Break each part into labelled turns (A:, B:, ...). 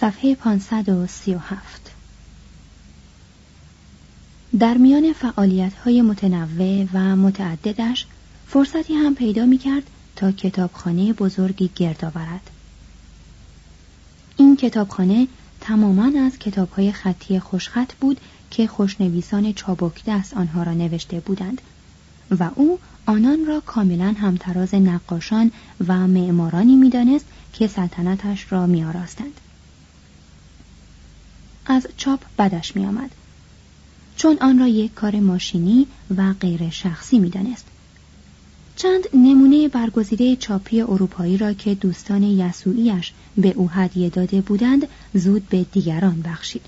A: صفحه 537 در میان فعالیت های متنوع و متعددش فرصتی هم پیدا می کرد تا کتابخانه بزرگی گرد آورد. این کتابخانه تماما از کتابهای خطی خوشخط بود که خوشنویسان چابک دست آنها را نوشته بودند و او آنان را کاملا همتراز نقاشان و معمارانی می‌دانست که سلطنتش را میآراستند. از چاپ بدش می آمد. چون آن را یک کار ماشینی و غیر شخصی می دانست. چند نمونه برگزیده چاپی اروپایی را که دوستان یسوعیش به او هدیه داده بودند زود به دیگران بخشید.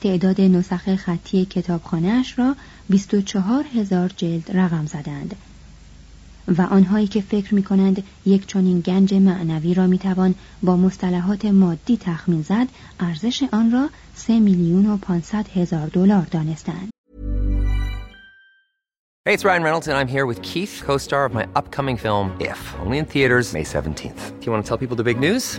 A: تعداد نسخ خطی کتابخانهاش را 24 هزار جلد رقم زدند و آنهایی که فکر می کنند یک چنین گنج معنوی را می توان با مصطلحات مادی تخمین زد ارزش آن را سه میلیون و پانصد هزار دلار دانستند.
B: Hey, it's Ryan Reynolds, and I'm here with Keith, co-star of my upcoming film, If, only in theaters May 17th. Do you want to tell people the big news?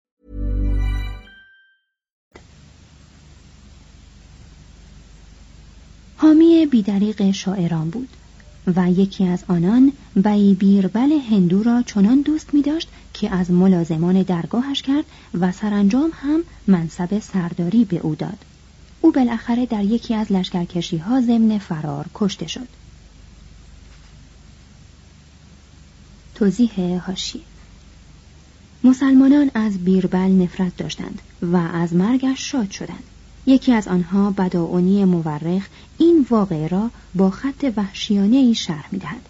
A: حامی بیدریق شاعران بود و یکی از آنان بی بیربل هندو را چنان دوست می داشت که از ملازمان درگاهش کرد و سرانجام هم منصب سرداری به او داد. او بالاخره در یکی از لشکرکشی ها ضمن فرار کشته شد. توضیح هاشی مسلمانان از بیربل نفرت داشتند و از مرگش شاد شدند. یکی از آنها بداونی مورخ این واقعه را با خط وحشیانه ای شرح می دهد.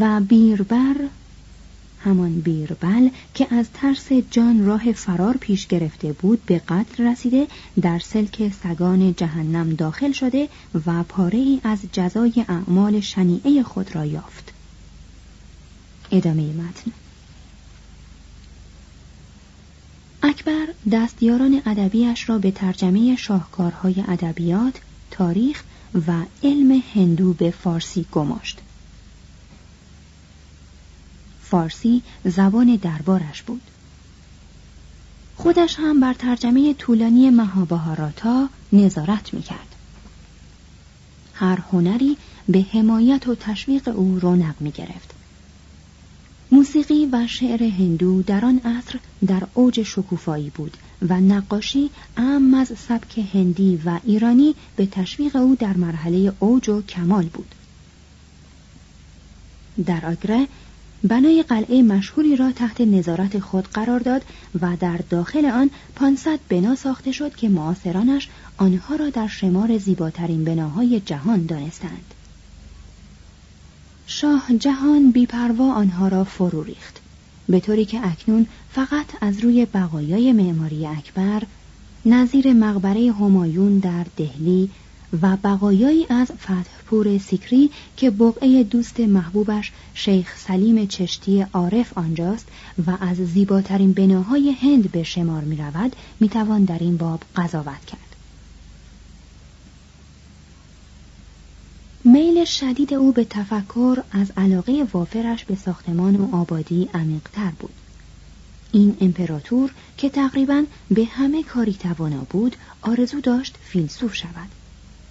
A: و بیربر همان بیربل که از ترس جان راه فرار پیش گرفته بود به قتل رسیده در سلک سگان جهنم داخل شده و پاره ای از جزای اعمال شنیعه خود را یافت ادامه متن اکبر دستیاران ادبیش را به ترجمه شاهکارهای ادبیات، تاریخ و علم هندو به فارسی گماشت. فارسی زبان دربارش بود خودش هم بر ترجمه طولانی مهابهاراتا نظارت می‌کرد هر هنری به حمایت و تشویق او رونق می گرفت. موسیقی و شعر هندو در آن عصر در اوج شکوفایی بود و نقاشی اهم از سبک هندی و ایرانی به تشویق او در مرحله اوج و کمال بود. در آگره بنای قلعه مشهوری را تحت نظارت خود قرار داد و در داخل آن 500 بنا ساخته شد که معاصرانش آنها را در شمار زیباترین بناهای جهان دانستند. شاه جهان بیپروا آنها را فرو ریخت به طوری که اکنون فقط از روی بقایای معماری اکبر نظیر مقبره همایون در دهلی و بقایایی از فتحپور سیکری که بقعه دوست محبوبش شیخ سلیم چشتی عارف آنجاست و از زیباترین بناهای هند به شمار می رود می توان در این باب قضاوت کرد. میل شدید او به تفکر از علاقه وافرش به ساختمان و آبادی عمیقتر بود. این امپراتور که تقریبا به همه کاری توانا بود آرزو داشت فیلسوف شود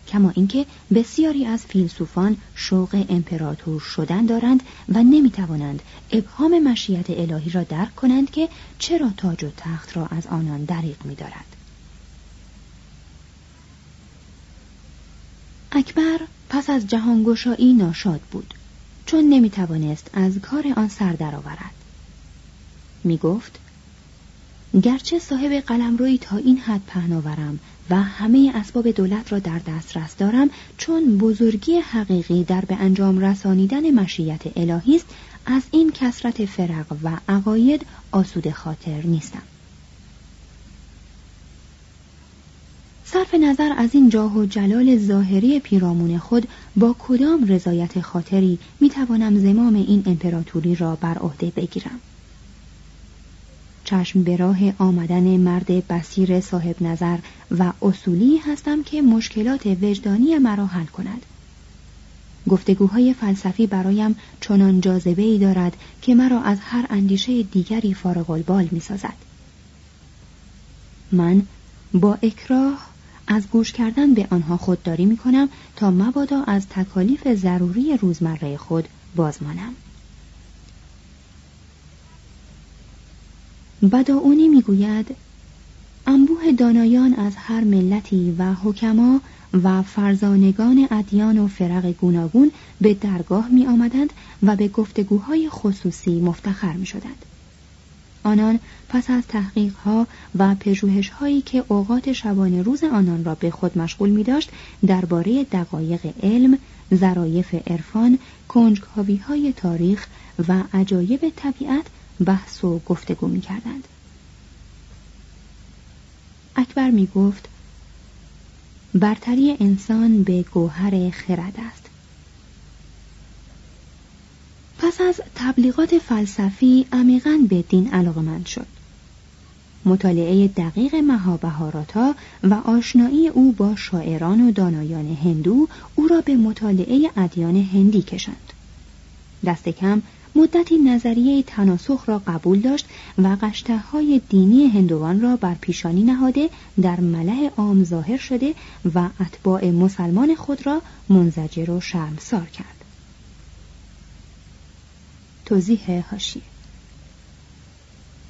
A: کما اینکه بسیاری از فیلسوفان شوق امپراتور شدن دارند و نمی‌توانند ابهام مشیت الهی را درک کنند که چرا تاج و تخت را از آنان دریق میدارد اکبر پس از جهانگشایی ناشاد بود چون نمی‌توانست از کار آن سر درآورد. می‌گفت گرچه صاحب قلمروی تا این حد پهناورم و همه اسباب دولت را در دسترس دارم چون بزرگی حقیقی در به انجام رسانیدن مشیت الهی است از این کسرت فرق و عقاید آسود خاطر نیستم. صرف نظر از این جاه و جلال ظاهری پیرامون خود با کدام رضایت خاطری می‌توانم زمام این امپراتوری را بر عهده بگیرم چشم به راه آمدن مرد بسیر صاحب نظر و اصولی هستم که مشکلات وجدانی مرا حل کند گفتگوهای فلسفی برایم چنان جاذبه ای دارد که مرا از هر اندیشه دیگری فارغ البال می سازد. من با اکراه از گوش کردن به آنها خودداری می کنم تا مبادا از تکالیف ضروری روزمره خود بازمانم. بداونی می‌گوید انبوه دانایان از هر ملتی و حکما و فرزانگان ادیان و فرق گوناگون به درگاه می آمدند و به گفتگوهای خصوصی مفتخر می شدند. آنان پس از تحقیقها و پژوهشهایی که اوقات شبانه روز آنان را به خود مشغول می داشت درباره دقایق علم، ظرایف عرفان، کنجکاوی های تاریخ و عجایب طبیعت بحث و گفتگو می کردند. اکبر می گفت برتری انسان به گوهر خرد است. پس از تبلیغات فلسفی عمیقا به دین علاقمند شد. مطالعه دقیق مهابهاراتا و آشنایی او با شاعران و دانایان هندو او را به مطالعه ادیان هندی کشند. دست کم مدتی نظریه تناسخ را قبول داشت و قشته های دینی هندوان را بر پیشانی نهاده در مله عام ظاهر شده و اتباع مسلمان خود را منزجر و شرمسار کرد. توضیح هاشیه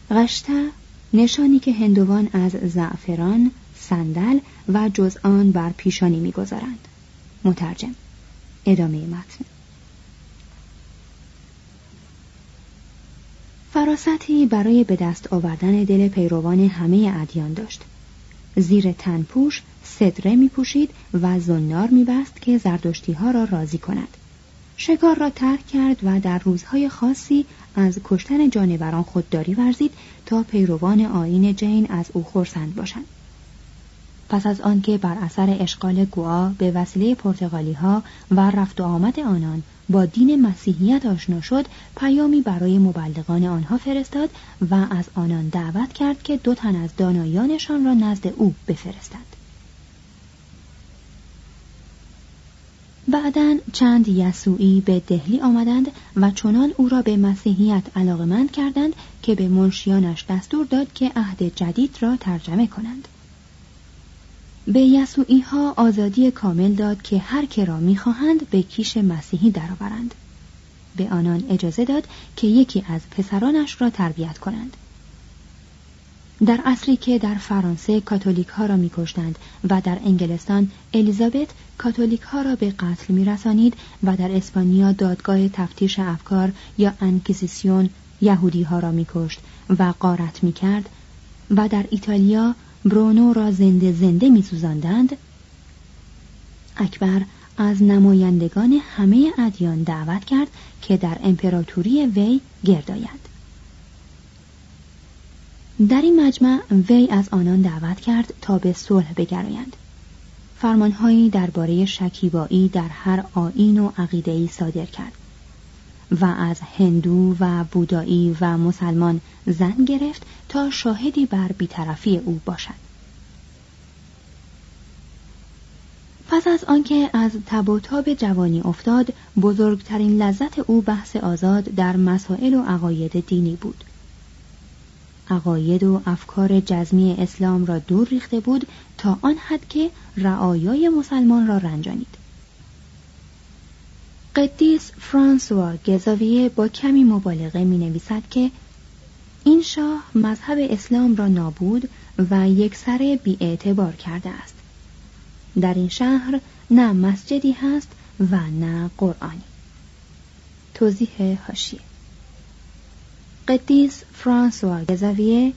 A: قشته نشانی که هندوان از زعفران، صندل و جز آن بر پیشانی می‌گذارند. مترجم ادامه متن. فراستی برای به دست آوردن دل پیروان همه ادیان داشت. زیر تنپوش صدره می پوشید و زنار می بست که زردشتی ها را راضی کند. شکار را ترک کرد و در روزهای خاصی از کشتن جانوران خودداری ورزید تا پیروان آین جین از او خورسند باشند. پس از آنکه بر اثر اشغال گوا به وسیله پرتغالی ها و رفت و آمد آنان با دین مسیحیت آشنا شد پیامی برای مبلغان آنها فرستاد و از آنان دعوت کرد که دو تن از دانایانشان را نزد او بفرستند. بعدا چند یسوعی به دهلی آمدند و چنان او را به مسیحیت علاقمند کردند که به منشیانش دستور داد که عهد جدید را ترجمه کنند. به یسوعی ها آزادی کامل داد که هر که را می‌خواهند به کیش مسیحی درآورند. به آنان اجازه داد که یکی از پسرانش را تربیت کنند. در عصری که در فرانسه کاتولیک ها را میکشتند و در انگلستان الیزابت کاتولیک ها را به قتل میرسانید و در اسپانیا دادگاه تفتیش افکار یا انکیزیسیون یهودی ها را میکشت و قارت می‌کرد و در ایتالیا برونو را زنده زنده میسوزاندند. اکبر از نمایندگان همه ادیان دعوت کرد که در امپراتوری وی گرداید در این مجمع وی از آنان دعوت کرد تا به صلح بگرایند. فرمانهایی درباره شکیبایی در هر آیین و عقیده‌ای صادر کرد و از هندو و بودایی و مسلمان زن گرفت تا شاهدی بر بیطرفی او باشد. پس از آنکه از تب و جوانی افتاد بزرگترین لذت او بحث آزاد در مسائل و عقاید دینی بود. عقاید و افکار جزمی اسلام را دور ریخته بود تا آن حد که رعایای مسلمان را رنجانید. قدیس فرانسوا گزاویه با کمی مبالغه می نویسد که این شاه مذهب اسلام را نابود و یک سر اعتبار کرده است. در این شهر نه مسجدی هست و نه قرآنی. توضیح هاشیه قدیس فرانسوا گزاویه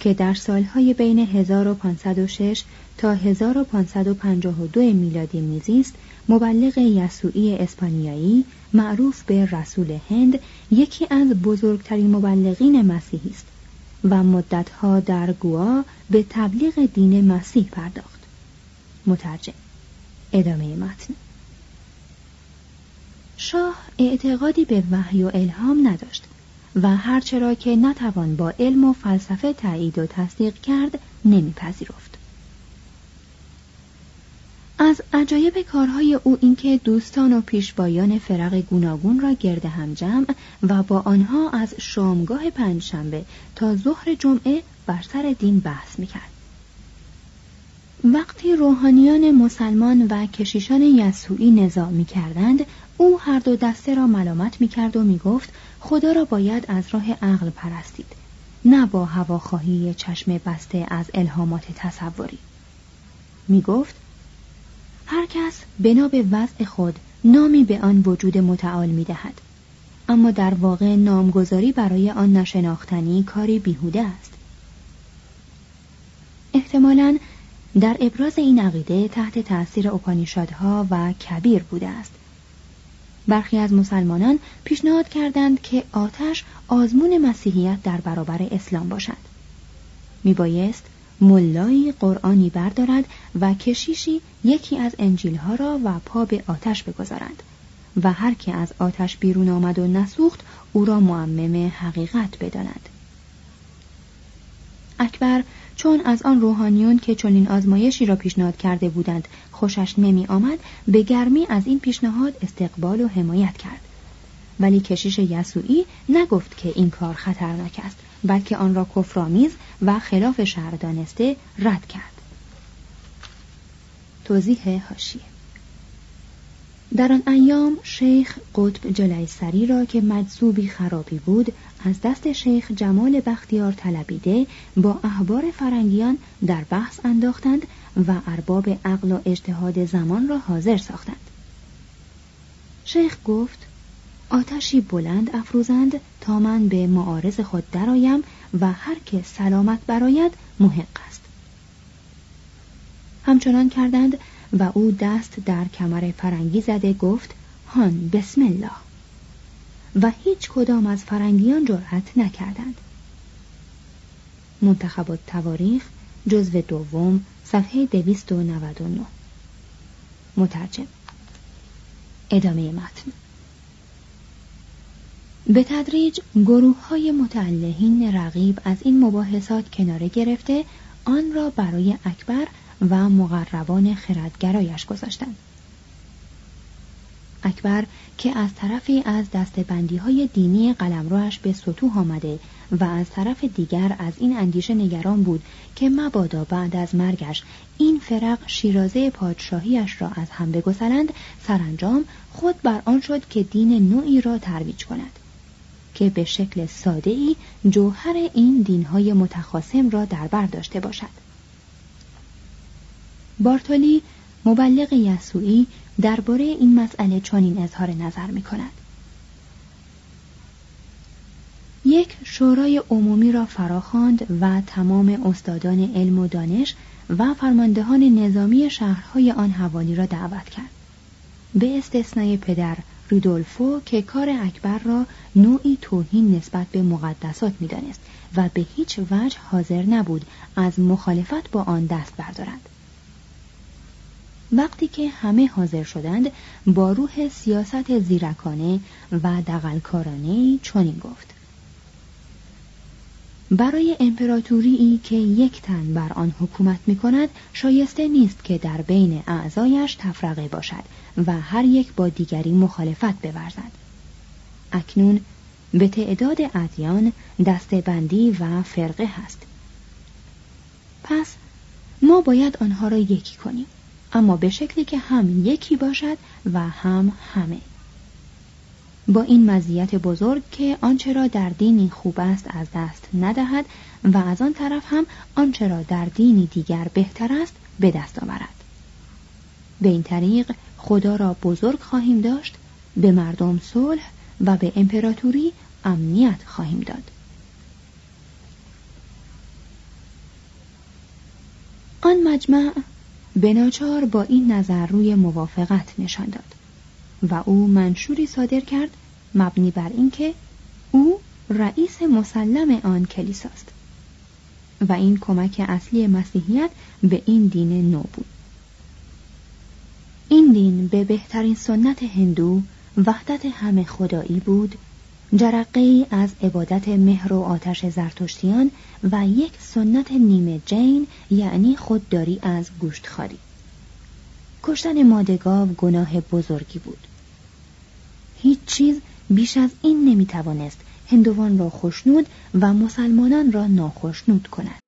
A: که در سالهای بین 1506 تا 1552 میلادی میزیست مبلغ یسوعی اسپانیایی معروف به رسول هند یکی از بزرگترین مبلغین مسیحی است و مدتها در گوا به تبلیغ دین مسیح پرداخت. مترجم ادامه متن. شاه اعتقادی به وحی و الهام نداشت. و هرچرا که نتوان با علم و فلسفه تایید و تصدیق کرد نمیپذیرفت. از عجایب کارهای او اینکه دوستان و پیشبایان فرق گوناگون را گرد هم جمع و با آنها از شامگاه پنجشنبه تا ظهر جمعه بر سر دین بحث می‌کرد. وقتی روحانیان مسلمان و کشیشان یسوعی نظام می کردند او هر دو دسته را ملامت می کرد و می گفت خدا را باید از راه عقل پرستید نه با هواخواهی چشم بسته از الهامات تصوری. می گفت هر کس بنا به وضع خود نامی به آن وجود متعال می دهد اما در واقع نامگذاری برای آن نشناختنی کاری بیهوده است. احتمالاً در ابراز این عقیده تحت تأثیر اپانیشادها و کبیر بوده است. برخی از مسلمانان پیشنهاد کردند که آتش آزمون مسیحیت در برابر اسلام باشد. میبایست ملایی قرآنی بردارد و کشیشی یکی از انجیلها را و پا به آتش بگذارند و هر که از آتش بیرون آمد و نسوخت او را معمم حقیقت بداند اکبر چون از آن روحانیون که چنین آزمایشی را پیشنهاد کرده بودند خوشش نمی آمد به گرمی از این پیشنهاد استقبال و حمایت کرد. ولی کشیش یسوعی نگفت که این کار خطرناک است بلکه آن را کفرآمیز و خلاف شهر دانسته رد کرد. توضیح هاشیه. در آن ایام شیخ قطب جلیسری را که مجذوبی خرابی بود از دست شیخ جمال بختیار طلبیده با احبار فرنگیان در بحث انداختند و ارباب عقل و اجتهاد زمان را حاضر ساختند. شیخ گفت آتشی بلند افروزند تا من به معارض خود درآیم و هر که سلامت براید محق است. همچنان کردند و او دست در کمر فرنگی زده گفت هان بسم الله. و هیچ کدام از فرنگیان جرأت نکردند. منتخب تواریخ جزو دوم صفحه 299 مترجم ادامه متن. به تدریج گروه های متعلهین رقیب از این مباحثات کناره گرفته آن را برای اکبر و مقربان خردگرایش گذاشتند. اکبر که از طرفی از دستبندی های دینی قلمروش به سطوح آمده و از طرف دیگر از این اندیشه نگران بود که مبادا بعد از مرگش این فرق شیرازه پادشاهیش را از هم بگسلند سرانجام خود بر آن شد که دین نوعی را ترویج کند که به شکل ساده ای جوهر این دینهای متخاصم را در بر داشته باشد. بارتولی مبلغ یسوعی درباره این مسئله چنین اظهار نظر می کند. یک شورای عمومی را فراخواند و تمام استادان علم و دانش و فرماندهان نظامی شهرهای آن حوالی را دعوت کرد. به استثنای پدر رودولفو که کار اکبر را نوعی توهین نسبت به مقدسات می‌دانست و به هیچ وجه حاضر نبود از مخالفت با آن دست بردارد. وقتی که همه حاضر شدند با روح سیاست زیرکانه و دقلکارانه چنین گفت. برای امپراتوری که یک تن بر آن حکومت می کند شایسته نیست که در بین اعضایش تفرقه باشد و هر یک با دیگری مخالفت بورزد. اکنون به تعداد ادیان دستبندی و فرقه هست. پس ما باید آنها را یکی کنیم. اما به شکلی که هم یکی باشد و هم همه. با این مزیت بزرگ که آنچه را در دینی خوب است از دست ندهد و از آن طرف هم آنچه را در دینی دیگر بهتر است به دست آورد. به این طریق خدا را بزرگ خواهیم داشت به مردم صلح و به امپراتوری امنیت خواهیم داد. آن مجمع بناچار با این نظر روی موافقت نشان داد و او منشوری صادر کرد مبنی بر اینکه او رئیس مسلم آن کلیساست و این کمک اصلی مسیحیت به این دین نو بود. این دین به بهترین سنت هندو وحدت همه خدایی بود جرقه ای از عبادت مهر و آتش زرتشتیان و یک سنت نیمه جین یعنی خودداری از گوشتخواری. کشتن مادگاو گناه بزرگی بود. هیچ چیز بیش از این نمی‌توانست هندوان را خوشنود و مسلمانان را ناخشنود کند.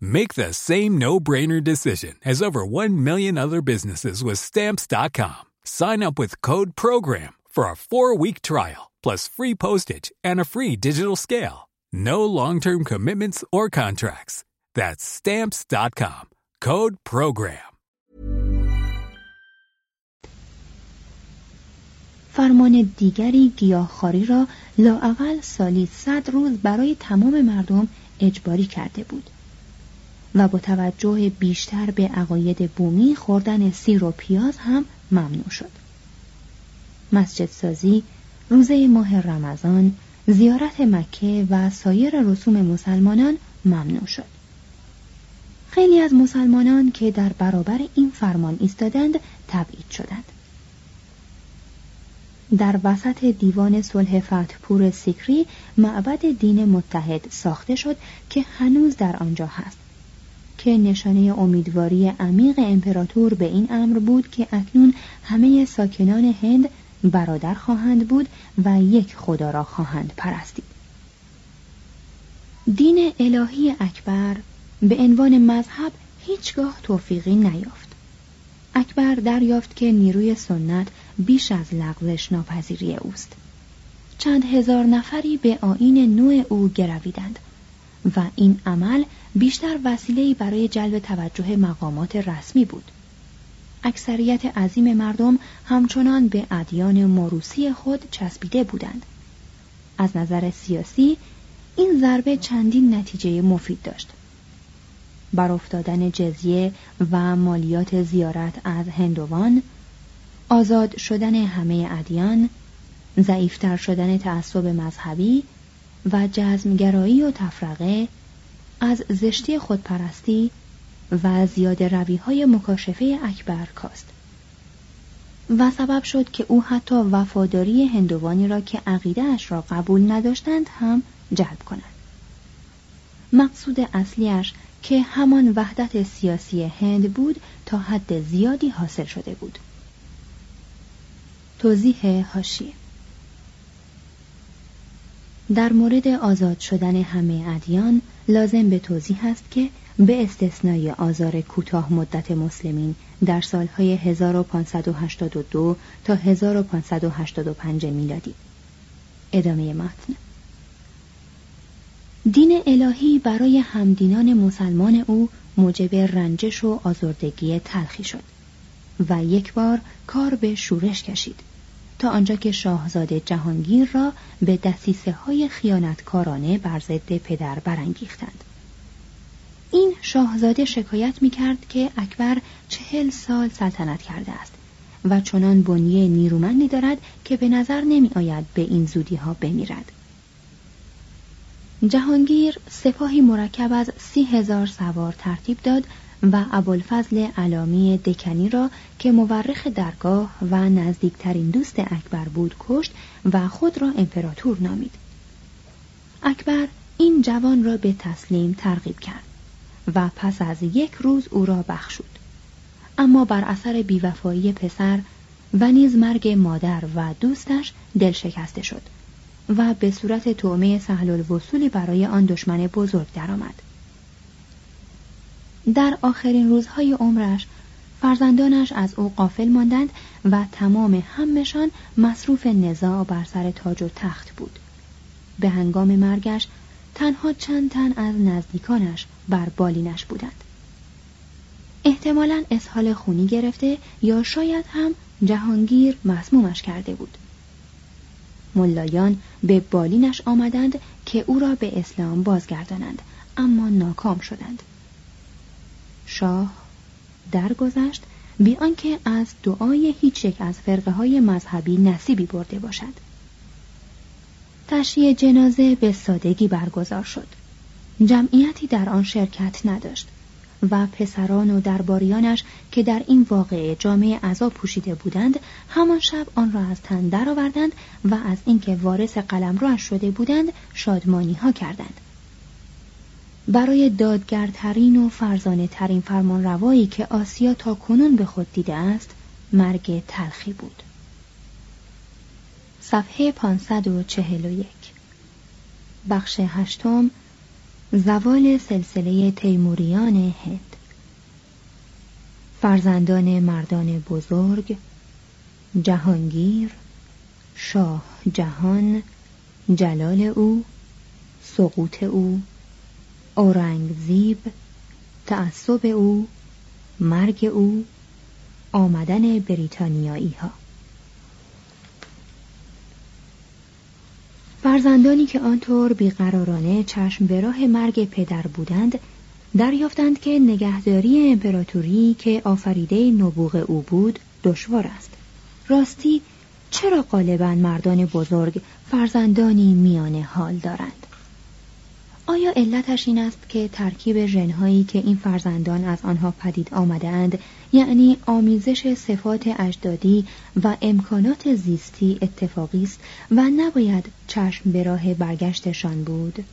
C: Make the same no-brainer decision as over 1 million other businesses with stamps.com. Sign up with code program for a four week trial, plus free postage and a free digital scale. No long term commitments or contracts. That's stamps.com. Code program.
A: فرمان دیگری گیاهخواری را لااقل سالی صد روز برای تمام مردم اجباری کرده بود. و با توجه بیشتر به عقاید بومی خوردن سیر و پیاز هم ممنوع شد. مسجد سازی روزه ماه رمضان زیارت مکه و سایر رسوم مسلمانان ممنوع شد. خیلی از مسلمانان که در برابر این فرمان ایستادند تبعید شدند. در وسط دیوان صلح فتحپور سیکری معبد دین متحد ساخته شد که هنوز در آنجا هست. که نشانه امیدواری عمیق امپراتور به این امر بود که اکنون همه ساکنان هند برادر خواهند بود و یک خدا را خواهند پرستید. دین الهی اکبر به عنوان مذهب هیچگاه توفیقی نیافت. اکبر دریافت که نیروی سنت بیش از لغزش ناپذیری اوست. چند هزار نفری به آین نوع او گرویدند. و این عمل بیشتر وسیله‌ای برای جلب توجه مقامات رسمی بود. اکثریت عظیم مردم همچنان به ادیان موروسی خود چسبیده بودند. از نظر سیاسی این ضربه چندین نتیجه مفید داشت. بر افتادن جزیه و مالیات زیارت از هندوان آزاد شدن همه ادیان ضعیفتر شدن تعصب مذهبی و جزمگرایی و تفرقه از زشتی خودپرستی و زیاد روی های مکاشفه اکبر کاست. و سبب شد که او حتی وفاداری هندوانی را که عقیده اش را قبول نداشتند هم جلب کند. مقصود اصلیش که همان وحدت سیاسی هند بود تا حد زیادی حاصل شده بود. توضیح هاشیه. در مورد آزاد شدن همه ادیان لازم به توضیح است که به استثنای آزار کوتاه مدت مسلمین در سالهای 1582 تا 1585 میلادی. ادامه متن. دین الهی برای همدینان مسلمان او موجب رنجش و آزردگی تلخی شد و یک بار کار به شورش کشید. تا آنجا که شاهزاده جهانگیر را به دسیسه های خیانتکارانه بر ضد پدر برانگیختند. این شاهزاده شکایت می کرد که اکبر چهل سال سلطنت کرده است و چنان بنیه نیرومندی دارد که به نظر نمی آید به این زودی ها بمیرد. جهانگیر سپاهی مرکب از سی هزار سوار ترتیب داد و ابوالفضل علامی دکنی را که مورخ درگاه و نزدیکترین دوست اکبر بود کشت و خود را امپراتور نامید اکبر این جوان را به تسلیم ترغیب کرد و پس از یک روز او را بخشود اما بر اثر بیوفایی پسر و نیز مرگ مادر و دوستش دل شکسته شد و به صورت تومه سهل الوصولی برای آن دشمن بزرگ درآمد. در آخرین روزهای عمرش فرزندانش از او قافل ماندند و تمام همشان مصروف نزاع بر سر تاج و تخت بود. به هنگام مرگش تنها چند تن از نزدیکانش بر بالینش بودند. احتمالا اسهال خونی گرفته یا شاید هم جهانگیر مسمومش کرده بود. ملایان به بالینش آمدند که او را به اسلام بازگردانند اما ناکام شدند. شاه درگذشت بی آنکه از دعای هیچ یک از فرقه های مذهبی نصیبی برده باشد. تشییع جنازه به سادگی برگزار شد. جمعیتی در آن شرکت نداشت و پسران و درباریانش که در این واقعه جامعه عذاب پوشیده بودند همان شب آن را از تن درآوردند و از اینکه وارث قلمرو شده بودند شادمانی ها کردند. برای دادگرترین و فرزانه ترین فرمان روایی که آسیا تا کنون به خود دیده است مرگ تلخی بود. صفحه 541 بخش هشتم زوال سلسله تیموریان هند. فرزندان مردان بزرگ جهانگیر شاه جهان جلال او سقوط او اورنگزیب تعصب او مرگ او آمدن بریتانیایی ها فرزندانی که آنطور بیقرارانه چشم به راه مرگ پدر بودند دریافتند که نگهداری امپراتوری که آفریده نبوغ او بود دشوار است. راستی چرا غالبا مردان بزرگ فرزندانی میان حال دارند؟ آیا علتش این است که ترکیب ژنهایی که این فرزندان از آنها پدید آمدهاند یعنی آمیزش صفات اجدادی و امکانات زیستی اتفاقی است و نباید چشم به راه برگشتشان بود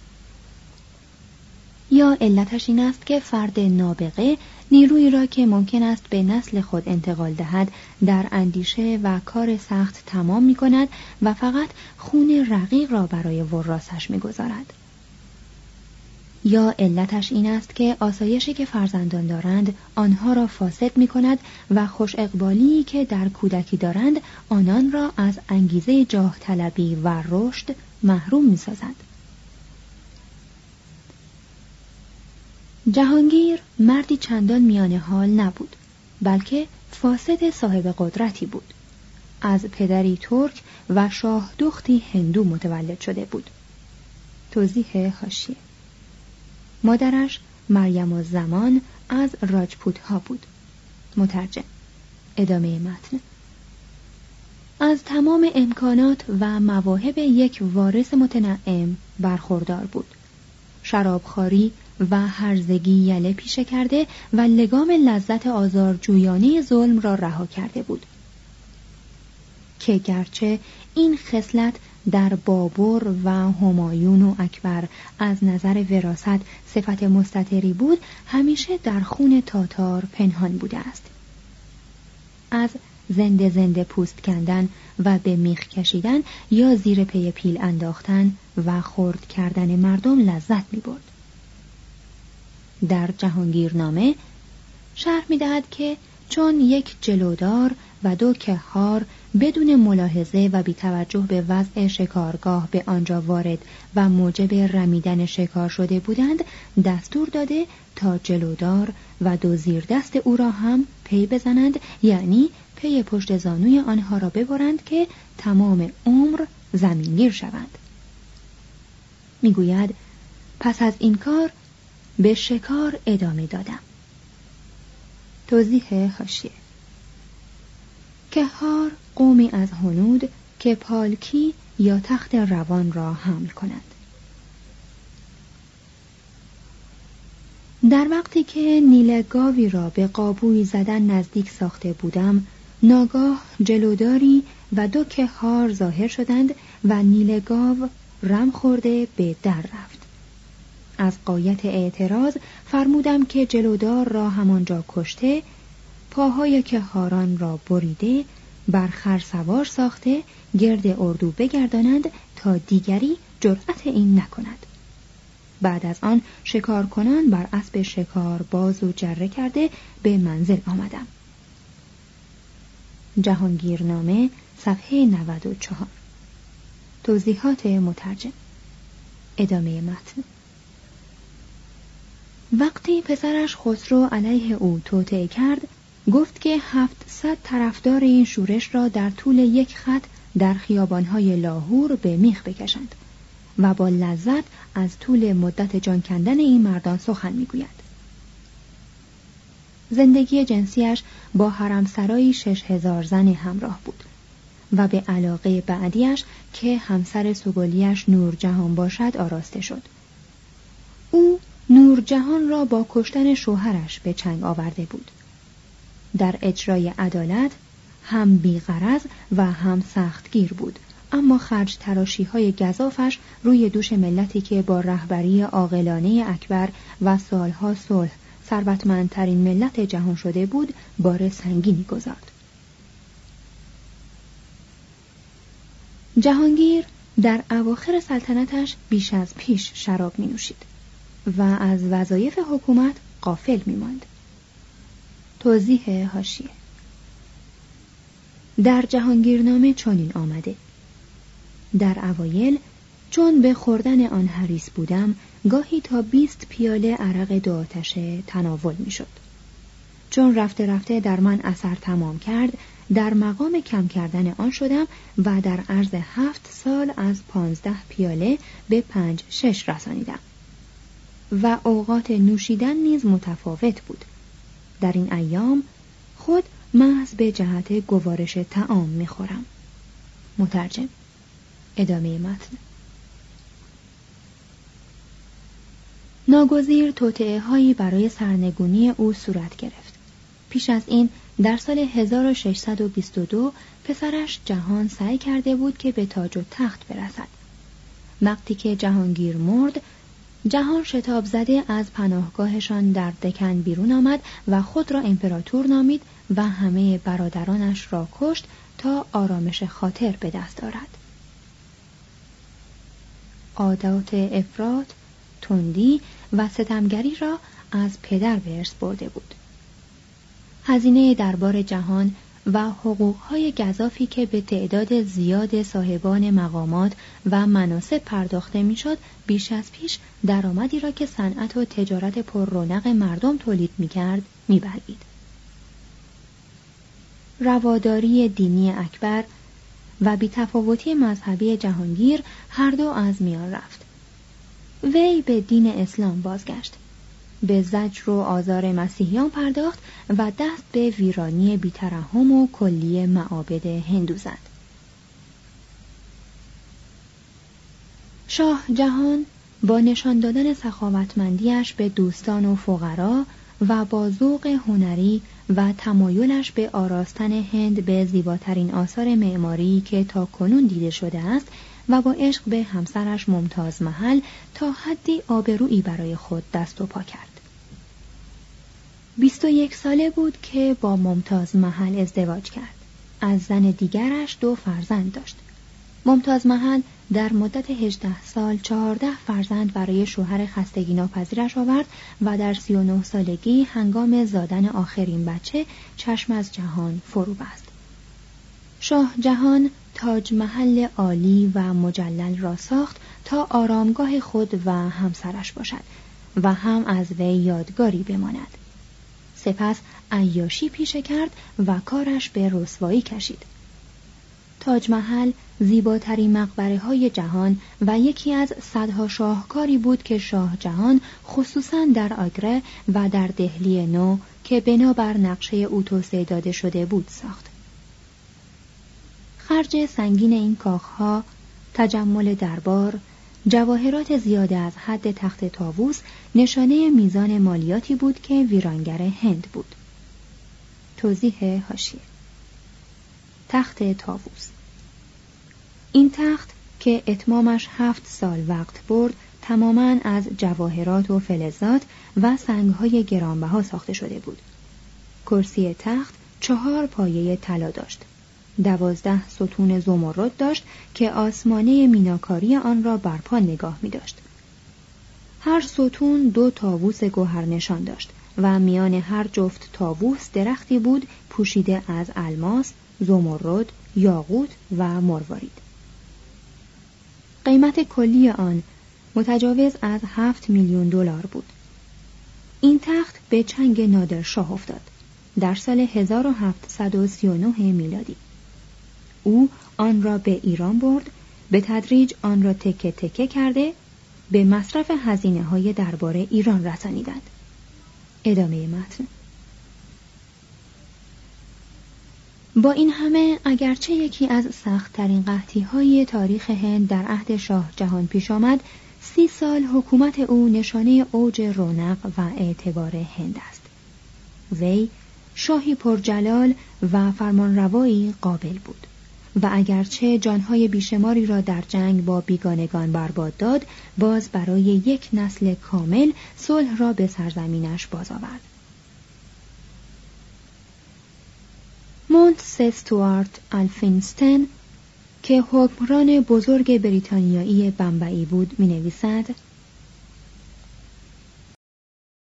A: یا علتش این است که فرد نابغه نیرویی را که ممکن است به نسل خود انتقال دهد در اندیشه و کار سخت تمام می کند و فقط خون رقیق را برای وراسش می گذارد. یا علتش این است که آسایشی که فرزندان دارند آنها را فاسد می کند و خوش اقبالی که در کودکی دارند آنان را از انگیزه جاه طلبی و رشد محروم می سازد. جهانگیر مردی چندان میان حال نبود بلکه فاسد صاحب قدرتی بود از پدری ترک و شاه دختی هندو متولد شده بود توضیح هاشیه مادرش مریم و زمان از راجپوت ها بود. مترجم. ادامه متن. از تمام امکانات و مواهب یک وارث متنعم برخوردار بود. شرابخواری و هرزگی یله پیشه کرده و لگام لذت آزارجویانه ظلم را رها کرده بود. که گرچه این خصلت در بابر و همایون و اکبر از نظر وراست صفت مستطری بود همیشه در خون تاتار پنهان بوده است از زنده زنده پوست کندن و به میخ کشیدن یا زیر پی پیل انداختن و خرد کردن مردم لذت می برد. در جهانگیرنامه شرح می دهد که چون یک جلودار و دو کهار بدون ملاحظه و توجه به وضع شکارگاه به آنجا وارد و موجب رمیدن شکار شده بودند دستور داده تا جلودار و دو زیر دست او را هم پی بزنند یعنی پی پشت زانوی آنها را ببرند که تمام عمر زمینگیر شوند. می‌گوید پس از این کار به شکار ادامه دادم. توضیح هاشیه کهار قومی از هنود که پالکی یا تخت روان را حمل کنند. در وقتی که نیل گاوی را به قابوی زدن نزدیک ساخته بودم ناگاه جلوداری و دو کهار ظاهر شدند و نیل گاو رم خورده به در رفت. از قایت اعتراض فرمودم که جلودار را همانجا کشته پاهای کهاران را بریده بر خر سوار ساخته گرد اردو بگردانند تا دیگری جرأت این نکند. بعد از آن شکار کنان بر اسب شکار باز و جره کرده به منزل آمدم. جهانگیرنامه صفحه 94 توضیحات مترجم. ادامه متن. وقتی پسرش خسرو علیه او توطعه کرد گفت که هفتصد طرفدار این شورش را در طول یک خط در خیابانهای لاهور به میخ بکشند و با لذت از طول مدت جان کندن این مردان سخن می‌گوید. زندگی جنسیش با حرمسرایی شش هزار زن همراه بود و به علاقه بعدیش که همسر سگولیش نور جهان باشد آراسته شد. او نور جهان را با کشتن شوهرش به چنگ آورده بود. در اجرای عدالت هم بیغرز و هم سختگیر بود اما خرج تراشی های گذافش روی دوش ملتی که با رهبری عاقلانه اکبر و سالها صلح ثروتمندترین ملت جهان شده بود بار سنگینی گذارد جهانگیر در اواخر سلطنتش بیش از پیش شراب می نوشید و از وظایف حکومت قافل می ماند. توضیح هاشیه در جهانگیرنامه چنین آمده در اوایل چون به خوردن آن حریص بودم گاهی تا بیست پیاله عرق دو آتشه تناول می شد. چون رفته رفته در من اثر تمام کرد در مقام کم کردن آن شدم و در عرض هفت سال از پانزده پیاله به پنج شش رسانیدم و اوقات نوشیدن نیز متفاوت بود. در این ایام خود محض به جهت گوارش تعام می‌خورم. مترجم ادامه متن. ناگزیر توطعه هایی برای سرنگونی او صورت گرفت. پیش از این در سال 1622 پسرش جهان سعی کرده بود که به تاج و تخت برسد. وقتی که جهانگیر مرد جهان شتاب زده از پناهگاهشان در دکن بیرون آمد و خود را امپراتور نامید و همه برادرانش را کشت تا آرامش خاطر به دست دارد عادات افراد تندی و ستمگری را از پدر به ارث برده بود. هزینه دربار جهان و حقوقهای گذافی که به تعداد زیاد صاحبان مقامات و مناسب پرداخته می‌شد بیش از پیش درآمدی را که صنعت و تجارت پر رونق مردم تولید می‌کرد میبلید رواداری دینی اکبر و بیتفاوتی مذهبی جهانگیر هر دو از میان رفت. وی به دین اسلام بازگشت. به زجر و آزار مسیحیان پرداخت و دست به ویرانی بیترحم و کلی معابد هندو زد شاه جهان با نشان دادن سخاوتمندیش به دوستان و فقرا و با ذوق هنری و تمایلش به آراستن هند به زیباترین آثار معماری که تا کنون دیده شده است و با عشق به همسرش ممتاز محل تا حدی آبرویی برای خود دست و پا کرد. بیست و یک ساله بود که با ممتاز محل ازدواج کرد. از زن دیگرش دو فرزند داشت. ممتاز محل در مدت هجده سال چهارده فرزند برای شوهر خستگی ناپذیرش آورد و در سی و نه سالگی هنگام زادن آخرین بچه چشم از جهان فرو بست. شاه جهان تاج محل عالی و مجلل را ساخت تا آرامگاه خود و همسرش باشد و هم از وی یادگاری بماند سپس عیاشی پیشه کرد و کارش به رسوایی کشید. تاج محل زیباترین مقبره های جهان و یکی از صدها شاهکاری بود که شاه جهان خصوصا در آگره و در دهلی نو که بنابر نقشه او توسعه داده شده بود ساخت. خرج سنگین این کاخها تجمل دربار جواهرات زیاده از حد تخت تاووس نشانه میزان مالیاتی بود که ویرانگر هند بود. توضیح هاشیه. تخت تاووس این تخت که اتمامش هفت سال وقت برد تماما از جواهرات و فلزات و سنگهای گرانبها ساخته شده بود. کرسی تخت چهار پایه طلا داشت. دوازده ستون زمرد داشت که آسمانه میناکاری آن را بر پا نگاه می داشت. هر ستون دو تاووس گوهر نشان داشت و میان هر جفت تاووس درختی بود پوشیده از الماس، زمرد، یاقوت و مروارید. قیمت کلی آن متجاوز از هفت میلیون دلار بود. این تخت به چنگ نادر شاه افتاد در سال 1739 میلادی. او آن را به ایران برد به تدریج آن را تکه تکه کرده به مصرف هزینه های درباره ایران رسانیدند. ادامه متن. با این همه اگرچه یکی از سختترین قحطی های تاریخ هند در عهد شاه جهان پیش آمد سی سال حکومت او نشانه اوج رونق و اعتبار هند است. وی شاهی پرجلال و فرمانروایی قابل بود. و اگرچه جانهای بیشماری را در جنگ با بیگانگان برباد داد باز برای یک نسل کامل صلح را به سرزمینش باز آورد. مونت سستوارت الفینستن که حکمران بزرگ بریتانیایی بمبئی بود می نویسد